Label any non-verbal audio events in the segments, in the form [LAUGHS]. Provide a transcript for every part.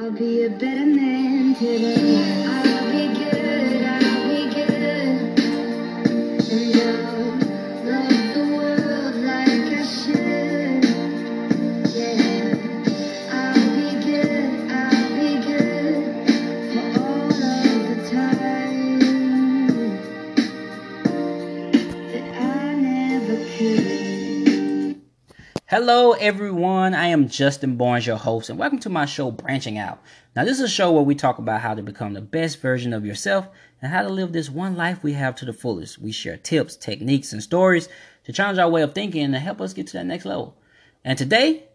I'll be a better man today. Hello, everyone. I am Justin Barnes, your host, and welcome to my show, Branching Out. Now, this is a show where we talk about how to become the best version of yourself and how to live this one life we have to the fullest. We share tips, techniques, and stories to challenge our way of thinking and to help us get to that next level. And today,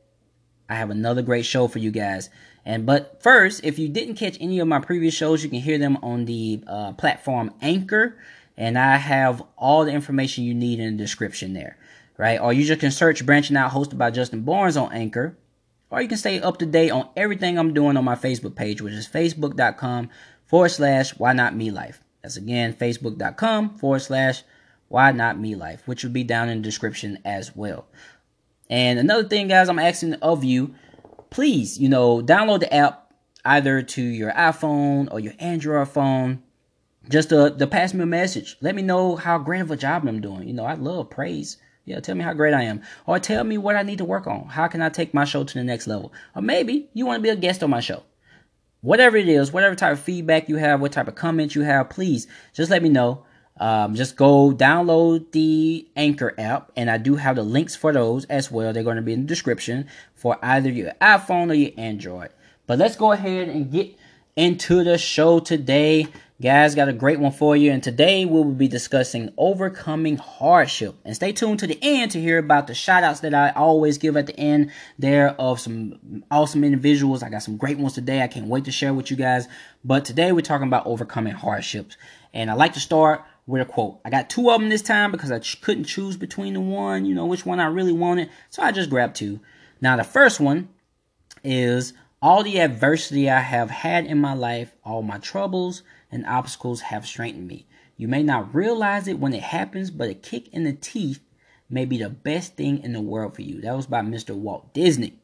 I have another great show for you guys. And but first, if you didn't catch any of my previous shows, you can hear them on the uh, platform Anchor, and I have all the information you need in the description there, right? Or you just can search "Branching Out" hosted by Justin Barnes on Anchor, or you can stay up to date on everything I'm doing on my Facebook page, which is facebook.com forward slash Why Not Me Life. That's again facebook.com forward slash Why Not Me Life, which will be down in the description as well. And another thing, guys, I'm asking of you, please, you know, download the app either to your iPhone or your Android phone. Just uh, to, to pass me a message. Let me know how great of a job I'm doing. You know, I love praise. Yeah, tell me how great I am. Or tell me what I need to work on. How can I take my show to the next level? Or maybe you want to be a guest on my show. Whatever it is, whatever type of feedback you have, what type of comments you have, please just let me know. Um, just go download the Anchor app, and I do have the links for those as well. They're going to be in the description for either your iPhone or your Android. But let's go ahead and get into the show today. Guys, got a great one for you, and today we will be discussing overcoming hardship. And stay tuned to the end to hear about the shout outs that I always give at the end there of some awesome individuals. I got some great ones today. I can't wait to share with you guys. But today we're talking about overcoming hardships. And I like to start with a quote. I got two of them this time because I ch- couldn't choose between the one, you know, which one I really wanted. So I just grabbed two. Now, the first one is all the adversity I have had in my life, all my troubles and obstacles have strengthened me. You may not realize it when it happens, but a kick in the teeth may be the best thing in the world for you. That was by Mr. Walt Disney.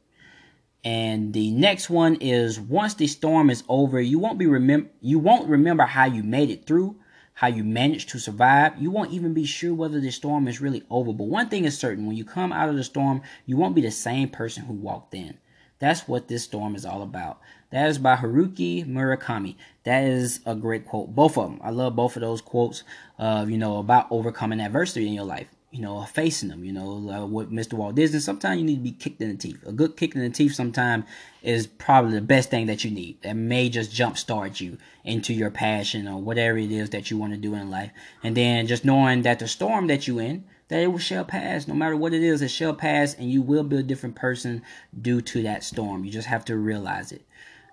And the next one is once the storm is over, you won't be remember you won't remember how you made it through, how you managed to survive. You won't even be sure whether the storm is really over. But one thing is certain, when you come out of the storm, you won't be the same person who walked in. That's what this storm is all about. That is by Haruki Murakami. That is a great quote. Both of them. I love both of those quotes. Uh, you know about overcoming adversity in your life. You know, facing them. You know, uh, with Mr. Walt Disney. Sometimes you need to be kicked in the teeth. A good kick in the teeth sometimes is probably the best thing that you need. That may just jumpstart you into your passion or whatever it is that you want to do in life. And then just knowing that the storm that you're in that it shall pass. No matter what it is, it shall pass, and you will be a different person due to that storm. You just have to realize it.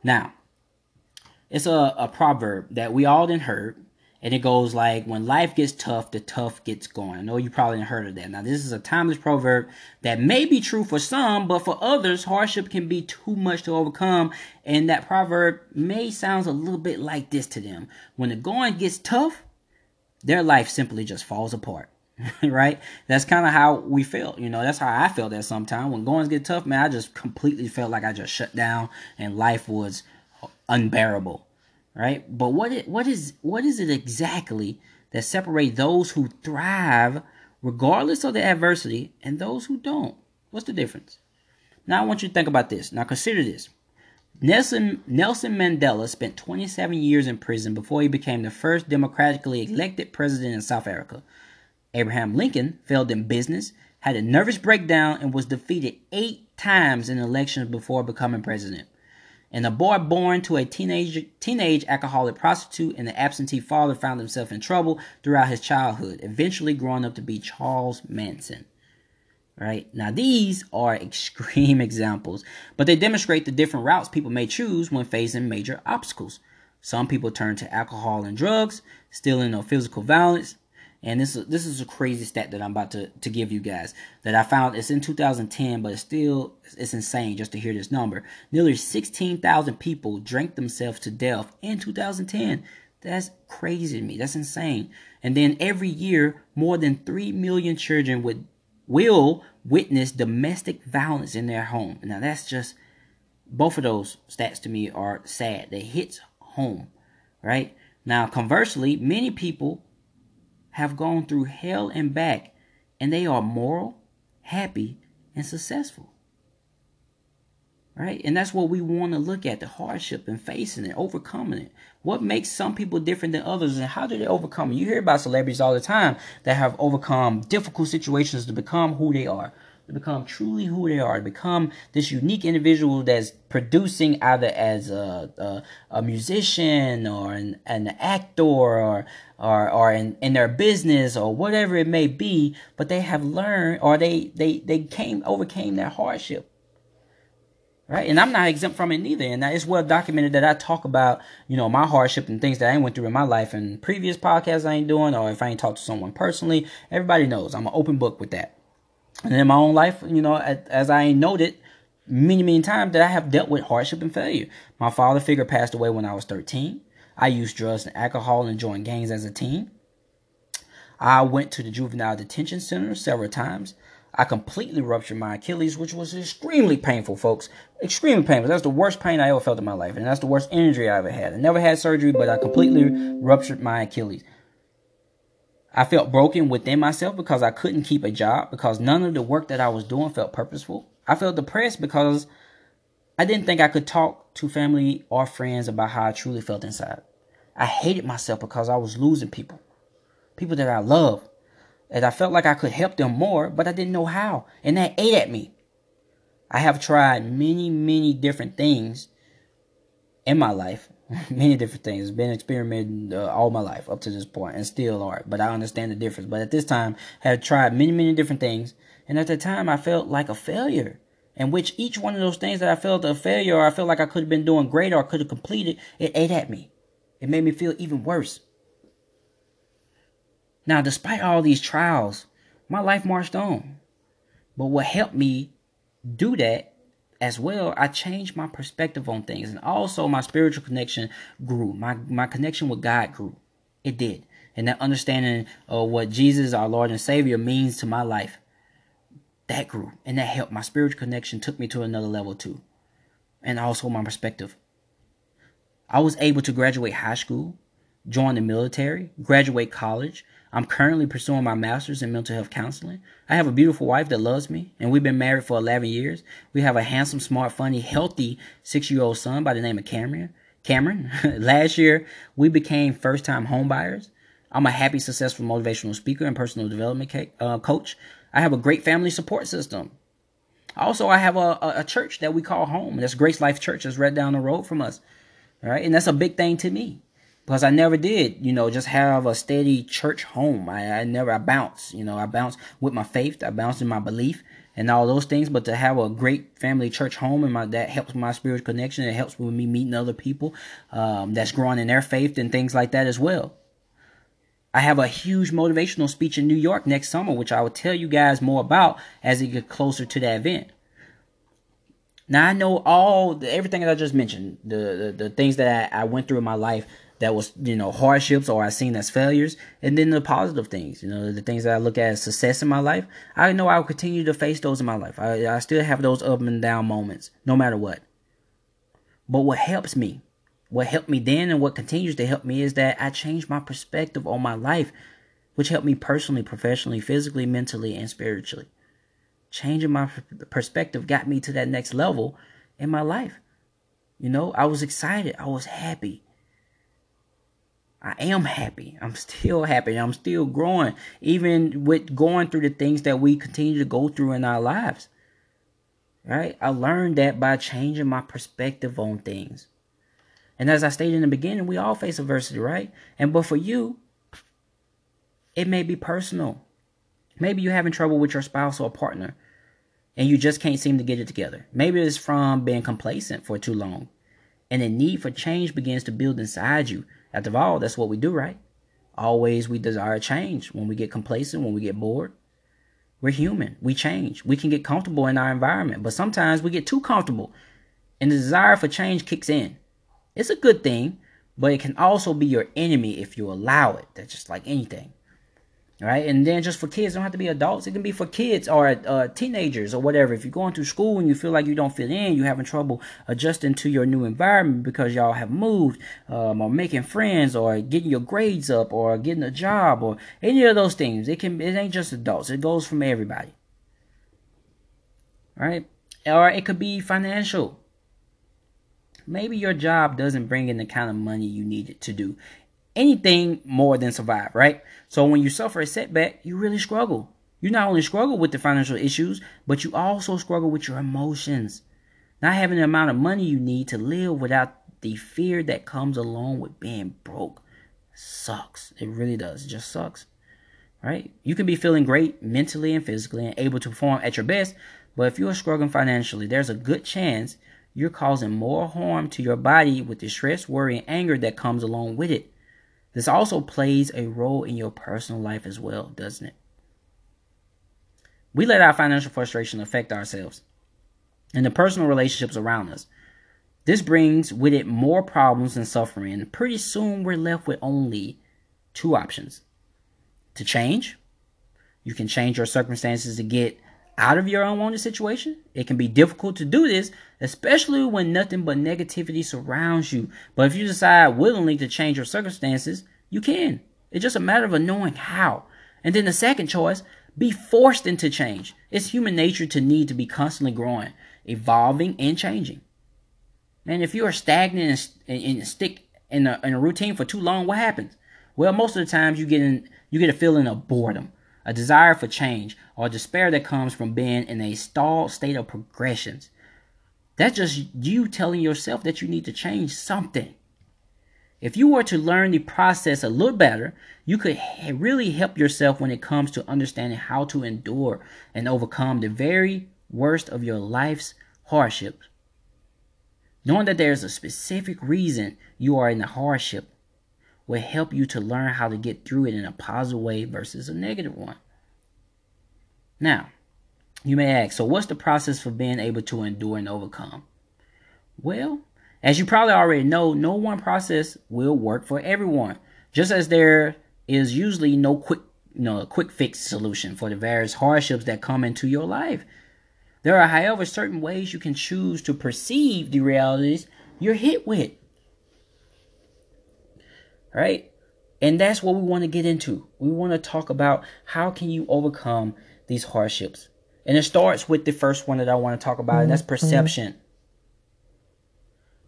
Now, it's a, a proverb that we all done heard, and it goes like, when life gets tough, the tough gets going. I know you probably didn't heard of that. Now, this is a timeless proverb that may be true for some, but for others, hardship can be too much to overcome, and that proverb may sound a little bit like this to them. When the going gets tough, their life simply just falls apart. [LAUGHS] right? That's kind of how we felt. You know, that's how I felt at some time. When goings get tough, man, I just completely felt like I just shut down and life was unbearable. Right? But what it, what is what is it exactly that separate those who thrive regardless of the adversity and those who don't? What's the difference? Now I want you to think about this. Now consider this. Nelson Nelson Mandela spent 27 years in prison before he became the first democratically elected president in South Africa. Abraham Lincoln failed in business, had a nervous breakdown, and was defeated eight times in elections before becoming president. And a boy born to a teenage, teenage alcoholic prostitute and an absentee father found himself in trouble throughout his childhood, eventually growing up to be Charles Manson. Right? Now, these are [LAUGHS] extreme examples, but they demonstrate the different routes people may choose when facing major obstacles. Some people turn to alcohol and drugs, stealing or physical violence, and this is this is a crazy stat that I'm about to, to give you guys that I found. It's in 2010, but it's still it's insane just to hear this number. Nearly 16,000 people drank themselves to death in 2010. That's crazy to me. That's insane. And then every year, more than 3 million children would will witness domestic violence in their home. Now that's just Both of those stats to me are sad. They hits home, right? Now, conversely, many people have gone through hell and back, and they are moral, happy, and successful. Right? And that's what we want to look at the hardship and facing it, overcoming it. What makes some people different than others, and how do they overcome it? You hear about celebrities all the time that have overcome difficult situations to become who they are to become truly who they are, to become this unique individual that's producing either as a, a, a musician or an, an actor or or, or in, in their business or whatever it may be, but they have learned or they, they, they came overcame that hardship. Right, and I'm not exempt from it neither. And it's well documented that I talk about, you know, my hardship and things that I went through in my life and previous podcasts I ain't doing, or if I ain't talked to someone personally. Everybody knows I'm an open book with that. And in my own life, you know, as I noted many, many times, that I have dealt with hardship and failure. My father figure passed away when I was 13. I used drugs and alcohol and joined gangs as a teen. I went to the juvenile detention center several times. I completely ruptured my Achilles, which was extremely painful, folks. Extremely painful. That's the worst pain I ever felt in my life, and that's the worst injury I ever had. I never had surgery, but I completely ruptured my Achilles. I felt broken within myself because I couldn't keep a job because none of the work that I was doing felt purposeful. I felt depressed because I didn't think I could talk to family or friends about how I truly felt inside. I hated myself because I was losing people, people that I love, and I felt like I could help them more, but I didn't know how, and that ate at me. I have tried many, many different things in my life [LAUGHS] many different things. Been experimenting uh, all my life up to this point, and still are. But I understand the difference. But at this time, I have tried many, many different things, and at the time, I felt like a failure. In which each one of those things that I felt a failure, or I felt like I could have been doing great, or I could have completed, it ate at me. It made me feel even worse. Now, despite all these trials, my life marched on. But what helped me do that as well, I changed my perspective on things, and also my spiritual connection grew. My my connection with God grew. It did, and that understanding of what Jesus, our Lord and Savior, means to my life, that grew, and that helped. My spiritual connection took me to another level too, and also my perspective. I was able to graduate high school, join the military, graduate college, I'm currently pursuing my master's in mental health counseling. I have a beautiful wife that loves me, and we've been married for 11 years. We have a handsome, smart, funny, healthy six year old son by the name of Cameron. Cameron, [LAUGHS] last year we became first time homebuyers. I'm a happy, successful motivational speaker and personal development uh, coach. I have a great family support system. Also, I have a, a, church that we call home. That's Grace Life Church. That's right down the road from us. All right, and that's a big thing to me because I never did, you know, just have a steady church home. I, I never, I bounce, you know, I bounce with my faith, I bounce in my belief and all those things. But to have a great family church home and my that helps my spiritual connection. It helps with me meeting other people um, that's growing in their faith and things like that as well. I have a huge motivational speech in New York next summer, which I will tell you guys more about as it gets closer to that event. Now I know all the, everything that I just mentioned, the the, the things that I, I went through in my life that was you know hardships or I seen as failures, and then the positive things, you know, the things that I look at as success in my life. I know I will continue to face those in my life. I, I still have those up and down moments, no matter what. But what helps me, what helped me then, and what continues to help me is that I changed my perspective on my life, which helped me personally, professionally, physically, mentally, and spiritually. Changing my perspective got me to that next level in my life. You know, I was excited. I was happy. I am happy. I'm still happy. I'm still growing, even with going through the things that we continue to go through in our lives. Right? I learned that by changing my perspective on things. And as I stated in the beginning, we all face adversity, right? And but for you, it may be personal. Maybe you're having trouble with your spouse or partner and you just can't seem to get it together. Maybe it's from being complacent for too long. And the need for change begins to build inside you after all, that's what we do, right? Always we desire change when we get complacent, when we get bored. We're human. We change. We can get comfortable in our environment, but sometimes we get too comfortable and the desire for change kicks in. It's a good thing, but it can also be your enemy if you allow it. That's just like anything. Right? And then just for kids, don't have to be adults. It can be for kids or uh, teenagers or whatever. If you're going through school and you feel like you don't fit in, you're having trouble adjusting to your new environment because y'all have moved, um, or making friends, or getting your grades up, or getting a job, or any of those things. It can. It ain't just adults. It goes from everybody, right? Or it could be financial. Maybe your job doesn't bring in the kind of money you need it to do anything more than survive, right? So when you suffer a setback, you really struggle. You not only struggle with the financial issues, but you also struggle with your emotions. Not having the amount of money you need to live without the fear that comes along with being broke sucks. It really does. It just sucks. Right? You can be feeling great mentally and physically and able to perform at your best, but if you're struggling financially, there's a good chance you're causing more harm to your body with the stress, worry, and anger that comes along with it. This also plays a role in your personal life as well, doesn't it? We let our financial frustration affect ourselves and the personal relationships around us. This brings with it more problems and suffering, and pretty soon we're left with only two options to change. You can change your circumstances to get out of your unwanted situation. It can be difficult to do this, especially when nothing but negativity surrounds you. But if you decide willingly to change your circumstances, you can. It's just a matter of knowing how. And then the second choice, be forced into change. It's human nature to need to be constantly growing, evolving, and changing. Man, if you are stagnant and, and stick in a, in a routine for too long, what happens? Well, most of the times you get in, you get a feeling of boredom a desire for change, or despair that comes from being in a stalled state of progressions. That's just you telling yourself that you need to change something. If you were to learn the process a little better, you could really help yourself when it comes to understanding how to endure and overcome the very worst of your life's hardships. Knowing that there is a specific reason you are in the hardship will help you to learn how to get through it in a positive way versus a negative one. Now, you may ask, so what's the process for being able to endure and overcome? Well, as you probably already know, no one process will work for everyone. Just as there is usually no quick, you know, quick fix solution for the various hardships that come into your life. There are, however, certain ways you can choose to perceive the realities you're hit with right? And that's what we want to get into. We want to talk about how can you overcome these hardships. And it starts with the first one that I want to talk about, and that's mm-hmm. perception.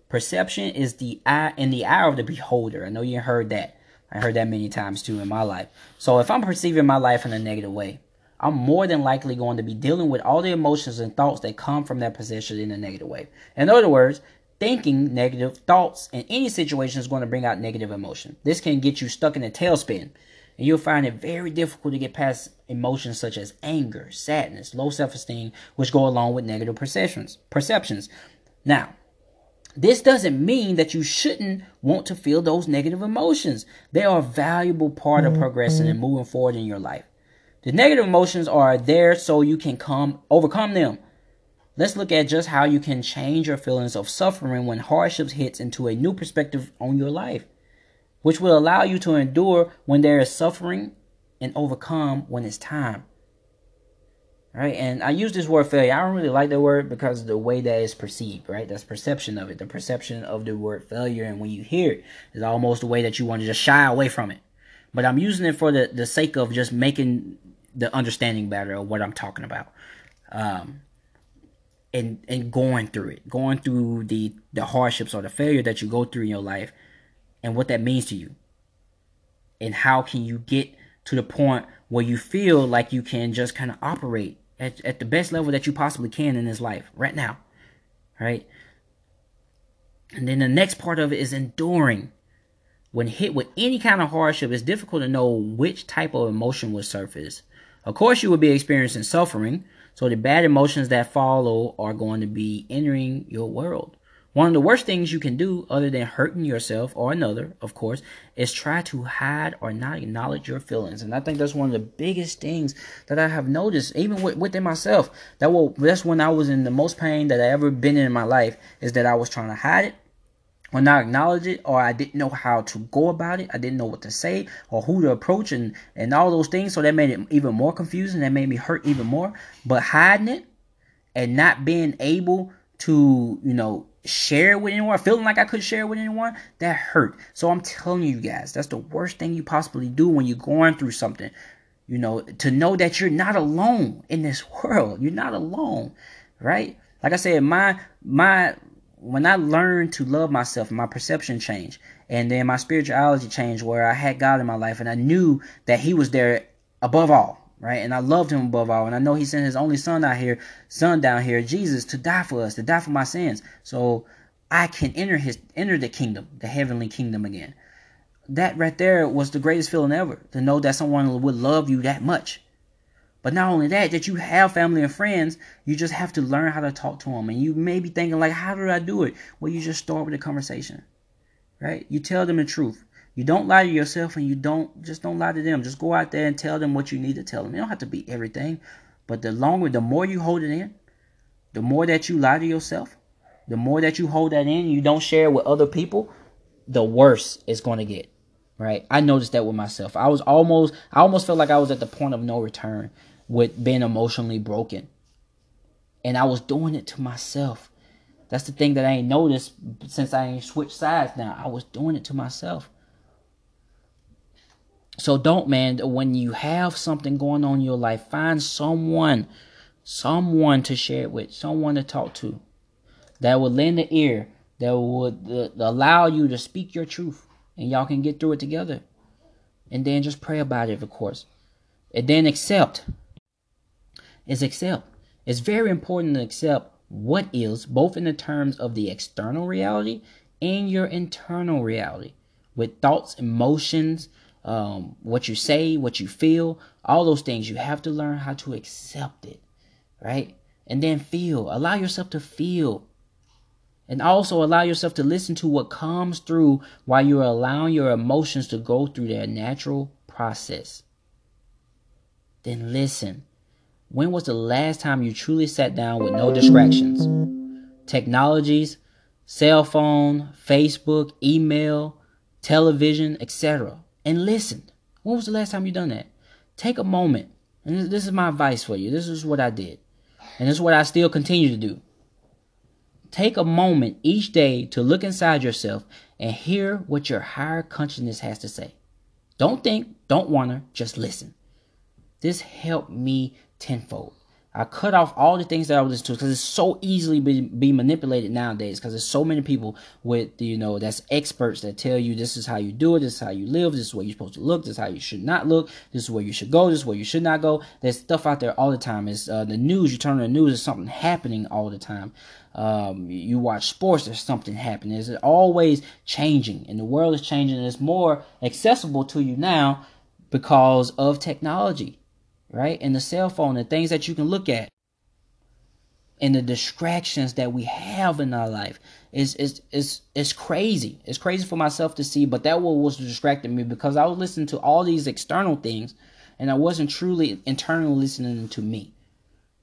Perception is the eye in the eye of the beholder. I know you heard that. I heard that many times too in my life. So if I'm perceiving my life in a negative way, I'm more than likely going to be dealing with all the emotions and thoughts that come from that perception in a negative way. In other words, thinking negative thoughts in any situation is going to bring out negative emotion. This can get you stuck in a tailspin, and you'll find it very difficult to get past emotions such as anger, sadness, low self-esteem, which go along with negative perceptions. Perceptions. Now, this doesn't mean that you shouldn't want to feel those negative emotions. They are a valuable part of progressing and mm-hmm. moving forward in your life. The negative emotions are there so you can come overcome them Let's look at just how you can change your feelings of suffering when hardships hits into a new perspective on your life, which will allow you to endure when there is suffering and overcome when it's time. Right? And I use this word failure. I don't really like that word because the way that it's perceived, right? That's perception of it. The perception of the word failure and when you hear it is almost the way that you want to just shy away from it. But I'm using it for the, the sake of just making the understanding better of what I'm talking about. Um, and and going through it, going through the the hardships or the failure that you go through in your life, and what that means to you, and how can you get to the point where you feel like you can just kind of operate at, at the best level that you possibly can in this life right now, right? And then the next part of it is enduring. When hit with any kind of hardship, it's difficult to know which type of emotion will surface. Of course, you will be experiencing suffering, so the bad emotions that follow are going to be entering your world. One of the worst things you can do, other than hurting yourself or another, of course, is try to hide or not acknowledge your feelings. And I think that's one of the biggest things that I have noticed, even with, within myself. That will that's when I was in the most pain that I ever been in, in my life, is that I was trying to hide it, or not acknowledge it or I didn't know how to go about it. I didn't know what to say or who to approach and, and all those things. So that made it even more confusing. That made me hurt even more. But hiding it and not being able to, you know, share it with anyone, feeling like I could share it with anyone, that hurt. So I'm telling you guys, that's the worst thing you possibly do when you're going through something. You know, to know that you're not alone in this [LAUGHS] world. You're not alone, right? Like I said, my my when I learned to love myself, my perception changed, and then my spirituality changed, where I had God in my life, and I knew that He was there above all, right? And I loved Him above all, and I know He sent His only Son out here, Son down here, Jesus, to die for us, to die for my sins, so I can enter His enter the kingdom, the heavenly kingdom again. That right there was the greatest feeling ever to know that someone would love you that much. But not only that, that you have family and friends, you just have to learn how to talk to them. And you may be thinking, like, how do I do it? Well, you just start with a conversation, right? You tell them the truth. You don't lie to yourself and you don't, just don't lie to them. Just go out there and tell them what you need to tell them. You don't have to be everything. But the longer, the more you hold it in, the more that you lie to yourself, the more that you hold that in, you don't share it with other people, the worse it's going to get right? I noticed that with myself. I was almost I almost felt like I was at the point of no return with being emotionally broken. And I was doing it to myself. That's the thing that I ain't noticed since I ain't switched sides now. I was doing it to myself. So don't man, when you have something going on in your life, find someone, someone to share it with, someone to talk to that would lend an ear, that would uh, allow you to speak your truth and y'all can get through it together. And then just pray about it, of course. And then accept. Is accept. It's very important to accept what is, both in the terms of the external reality and your internal reality, with thoughts, emotions, um, what you say, what you feel, all those things. You have to learn how to accept it, right? And then feel. Allow yourself to feel. And also allow yourself to listen to what comes through while you're allowing your emotions to go through their natural process. Then listen. When was the last time you truly sat down with no distractions? Technologies, cell phone, Facebook, email, television, etc. And listen. When was the last time you done that? Take a moment. And this is my advice for you. This is what I did. And this is what I still continue to do. Take a moment each day to look inside yourself and hear what your higher consciousness has to say. Don't think, don't wonder, just listen. This helped me tenfold. I cut off all the things that I was listening to because it's so easily be, be manipulated nowadays because there's so many people with you know that's experts that tell you this is how you do it, this is how you live, this is where you're supposed to look, this is how you should not look, this is where you should go, this is where you should not go. There's stuff out there all the time. It's uh, the news. You turn on the news, there's something happening all the time. Um, you watch sports, there's something happening. It's always changing, and the world is changing. And it's more accessible to you now because of technology right? And the cell phone, the things that you can look at, and the distractions that we have in our life is is is is crazy. It's crazy for myself to see, but that was distracting me because I was listening to all these external things, and I wasn't truly internally listening to me,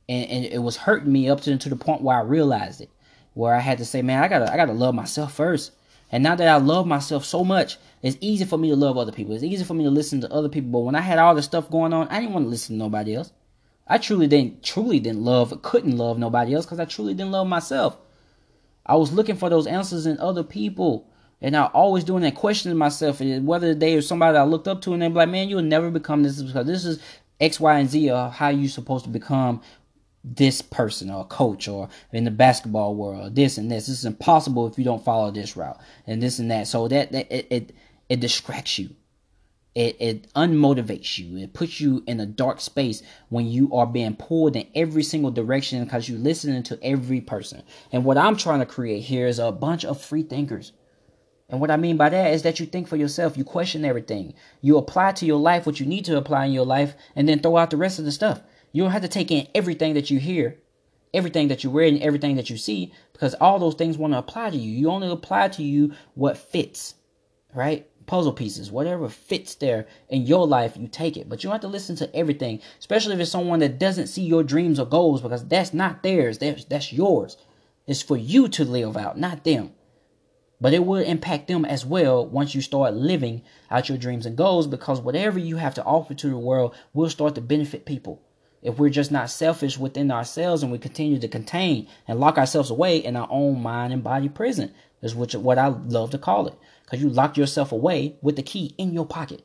and and it was hurting me up to to the point where I realized it, where I had to say, man, I gotta I gotta love myself first. And now that I love myself so much, it's easy for me to love other people. It's easy for me to listen to other people. But when I had all this stuff going on, I didn't want to listen to nobody else. I truly didn't truly didn't love couldn't love nobody else because I truly didn't love myself. I was looking for those answers in other people. And I always doing that questioning myself and whether they or somebody I looked up to and they're like, man, you'll never become this because this is X, Y, and Z of how you supposed to become this person or coach or in the basketball world, this and this. This is impossible if you don't follow this route and this and that. So that, that it, it it distracts you. It it unmotivates you. It puts you in a dark space when you are being pulled in every single direction because you're listening to every person. And what I'm trying to create here is a bunch of free thinkers. And what I mean by that is that you think for yourself, you question everything, you apply to your life what you need to apply in your life, and then throw out the rest of the stuff. You don't have to take in everything that you hear, everything that you read, and everything that you see, because all those things want to apply to you. You only apply to you what fits, right? Puzzle pieces, whatever fits there in your life, you take it. But you don't have to listen to everything, especially if it's someone that doesn't see your dreams or goals, because that's not theirs. That's, that's yours. It's for you to live out, not them. But it will impact them as well once you start living out your dreams and goals because whatever you have to offer to the world will start to benefit people. If we're just not selfish within ourselves and we continue to contain and lock ourselves away in our own mind and body prison, is which what I love to call it. Because you lock yourself away with the key in your pocket.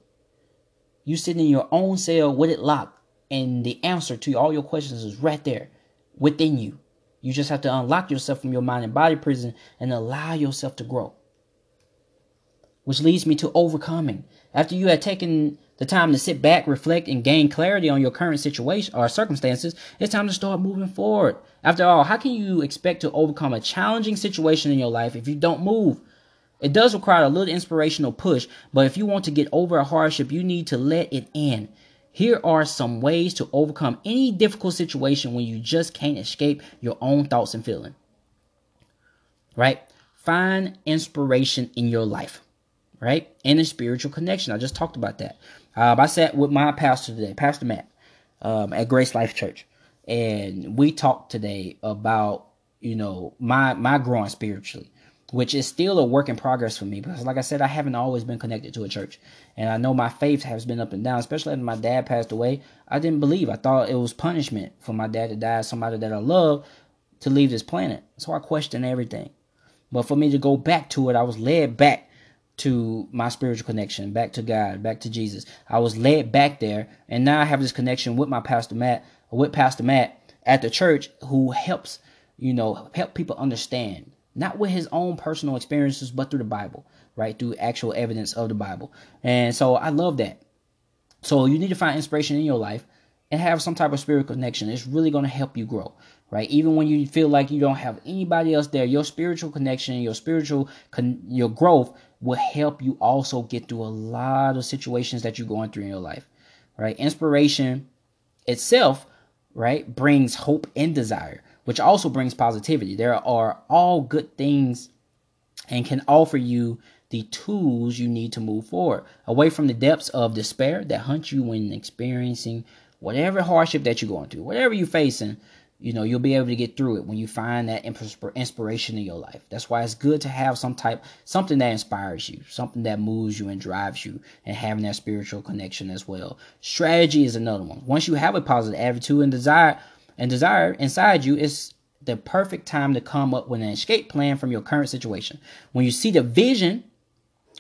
You sitting in your own cell with it locked, and the answer to all your questions is right there within you. You just have to unlock yourself from your mind and body prison and allow yourself to grow. Which leads me to overcoming. After you had taken the time to sit back, reflect, and gain clarity on your current situation or circumstances, it's time to start moving forward. After all, how can you expect to overcome a challenging situation in your life if you don't move? It does require a little inspirational push, but if you want to get over a hardship, you need to let it in. Here are some ways to overcome any difficult situation when you just can't escape your own thoughts and feelings. Right? Find inspiration in your life, right? And a spiritual connection. I just talked about that. Um, I sat with my pastor today, Pastor Matt, um, at Grace Life Church, and we talked today about you know my my growing spiritually which is still a work in progress for me because like i said i haven't always been connected to a church and i know my faith has been up and down especially after my dad passed away. I didn't believe. I thought it was punishment for my dad to die somebody that i love to leave this planet. So i questioned everything. But for me to go back to it i was led back to my spiritual connection back to god back to jesus i was led back there and now i have this connection with my pastor matt with pastor matt at the church who helps you know help people understand not with his own personal experiences, but through the Bible, right? Through actual evidence of the Bible. And so I love that. So you need to find inspiration in your life and have some type of spiritual connection. It's really going to help you grow, right? Even when you feel like you don't have anybody else there, your spiritual connection, your spiritual, con- your growth will help you also get through a lot of situations that you're going through in your life, right? Inspiration itself, right, brings hope and desire which also brings positivity. There are all good things and can offer you the tools you need to move forward away from the depths of despair that hunt you when experiencing whatever hardship that you're going through, whatever you're facing. You know, you'll be able to get through it when you find that inspiration in your life. That's why it's good to have some type, something that inspires you, something that moves you and drives you, and having that spiritual connection as well. Strategy is another one. Once you have a positive attitude and desire, and desire inside you is the perfect time to come up with an escape plan from your current situation. When you see the vision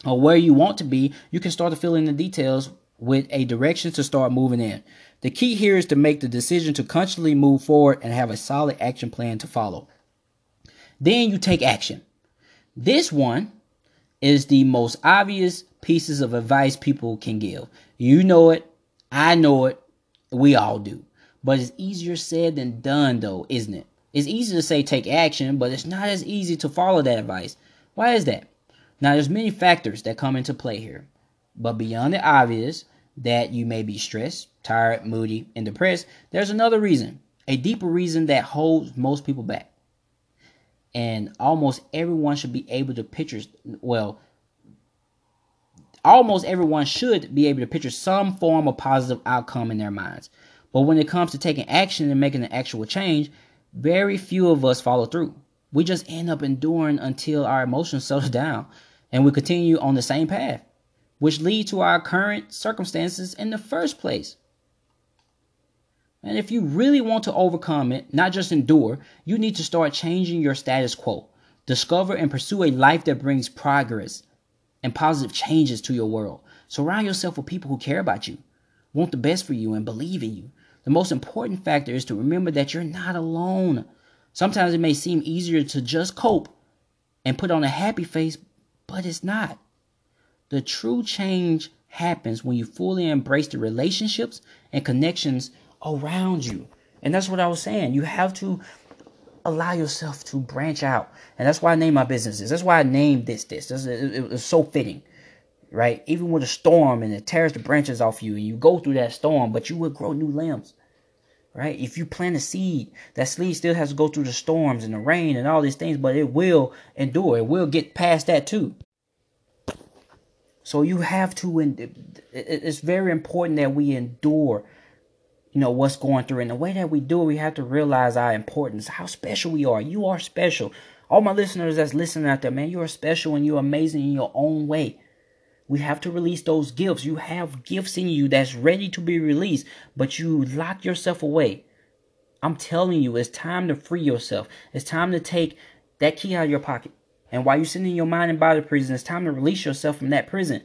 of where you want to be, you can start to fill in the details with a direction to start moving in. The key here is to make the decision to constantly move forward and have a solid action plan to follow. Then you take action. This one is the most obvious pieces of advice people can give. You know it, I know it, we all do. But it's easier said than done, though, isn't it? It's easy to say take action, but it's not as easy to follow that advice. Why is that? Now, there's many factors that come into play here. But beyond the obvious that you may be stressed, tired, moody, and depressed, there's another reason, a deeper reason that holds most people back. And almost everyone should be able to picture, well, almost everyone should be able to picture some form of positive outcome in their minds. But when it comes to taking action and making an actual change, very few of us follow through. We just end up enduring until our emotions [LAUGHS] settle down and we continue on the same path, which lead to our current circumstances in the first place. And if you really want to overcome it, not just endure, you need to start changing your status quo. Discover and pursue a life that brings progress and positive changes to your world. Surround yourself with people who care about you, want the best for you, and believe in you. The most important factor is to remember that you're not alone. Sometimes it may seem easier to just cope and put on a happy face, but it's not. The true change happens when you fully embrace the relationships and connections around you. And that's what I was saying. You have to allow yourself to branch out. And that's why I named my businesses. That's why I named this this. It was so fitting right? Even with a storm and it tears the branches off you and you go through that storm, but you will grow new limbs, right? If you plant a seed, that seed still has to go through the storms and the rain and all these things, but it will endure. It will get past that too. So you have to, it's very important that we endure, you know, what's going through. And the way that we do it, we have to realize our importance, how special we are. You are special. All my listeners that's listening out there, man, you're special and you're amazing in your own way. We have to release those gifts. You have gifts in you that's ready to be released, but you lock yourself away. I'm telling you, it's time to free yourself. It's time to take that key out of your pocket. And while you're sitting in your mind and body prison, it's time to release yourself from that prison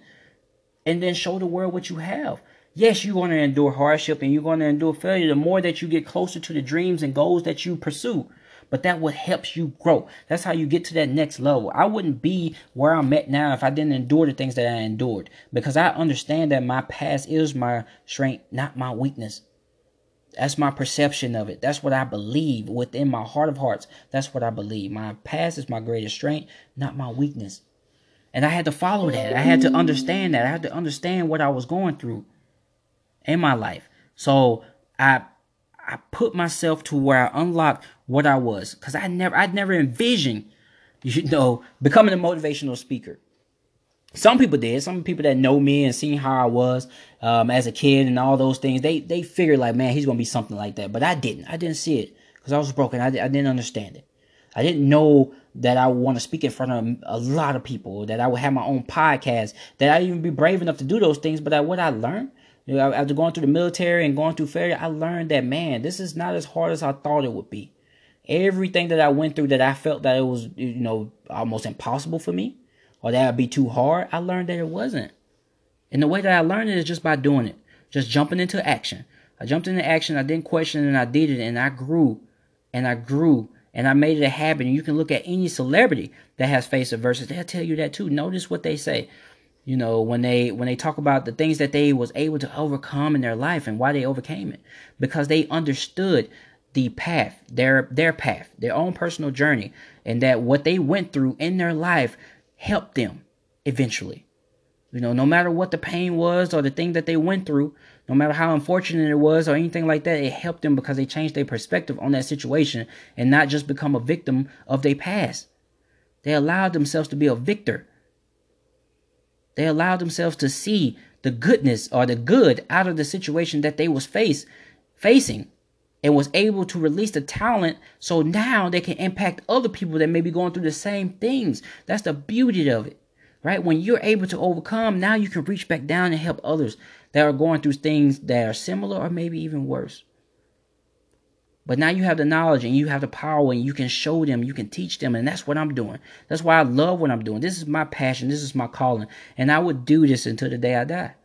and then show the world what you have. Yes, you're going to endure hardship and you're going to endure failure the more that you get closer to the dreams and goals that you pursue but that what helps you grow. That's how you get to that next level. I wouldn't be where I'm at now if I didn't endure the things that I endured because I understand that my past is my strength, not my weakness. That's my perception of it. That's what I believe within my heart of hearts. That's what I believe. My past is my greatest strength, not my weakness. And I had to follow that. I had to understand that. I had to understand what I was going through in my life. So I I put myself to where I unlocked what I was because I never I'd never envisioned [LAUGHS] you know becoming a motivational speaker. Some people did. Some people that know me and seen how I was um, as a kid and all those things, they they figured like, man, he's gonna be something like that. But I didn't. I didn't see it because I was broken. I, I didn't understand it. I didn't know that I would want to speak in front of a lot of people. That I would have my own podcast. That I'd even be brave enough to do those things. But I, what I learned you know, after going through the military and going through failure, I learned that man, this is not as hard as I thought it would be. Everything that I went through that I felt that it was, you know, almost impossible for me or that would be too hard, I learned that it wasn't. And the way that I learned it is just by doing it, just jumping into action. I jumped into action, I didn't question it, and I did it, and I grew, and I grew, and I made it a habit. And you can look at any celebrity that has faced adversity; they'll tell you that too. Notice what they say you know when they when they talk about the things that they was able to overcome in their life and why they overcame it because they understood the path their their path their own personal journey and that what they went through in their life helped them eventually. You know no matter what the pain was or the thing that they went through no matter how unfortunate it was or anything like that it helped them because they changed their perspective on that situation and not just become a victim of their past. They allowed themselves to be a victor. They allowed themselves to see the goodness or the good out of the situation that they was face facing and was able to release the talent so now they can impact other people that may be going through the same things. That's the beauty of it. Right? When you're able to overcome, now you can reach back down and help others that are going through things that are similar or maybe even worse. But now you have the knowledge and you have the power and you can show them, you can teach them. And that's what I'm doing. That's why I love what I'm doing. This is my passion. This is my calling. And I would do this until the day I die.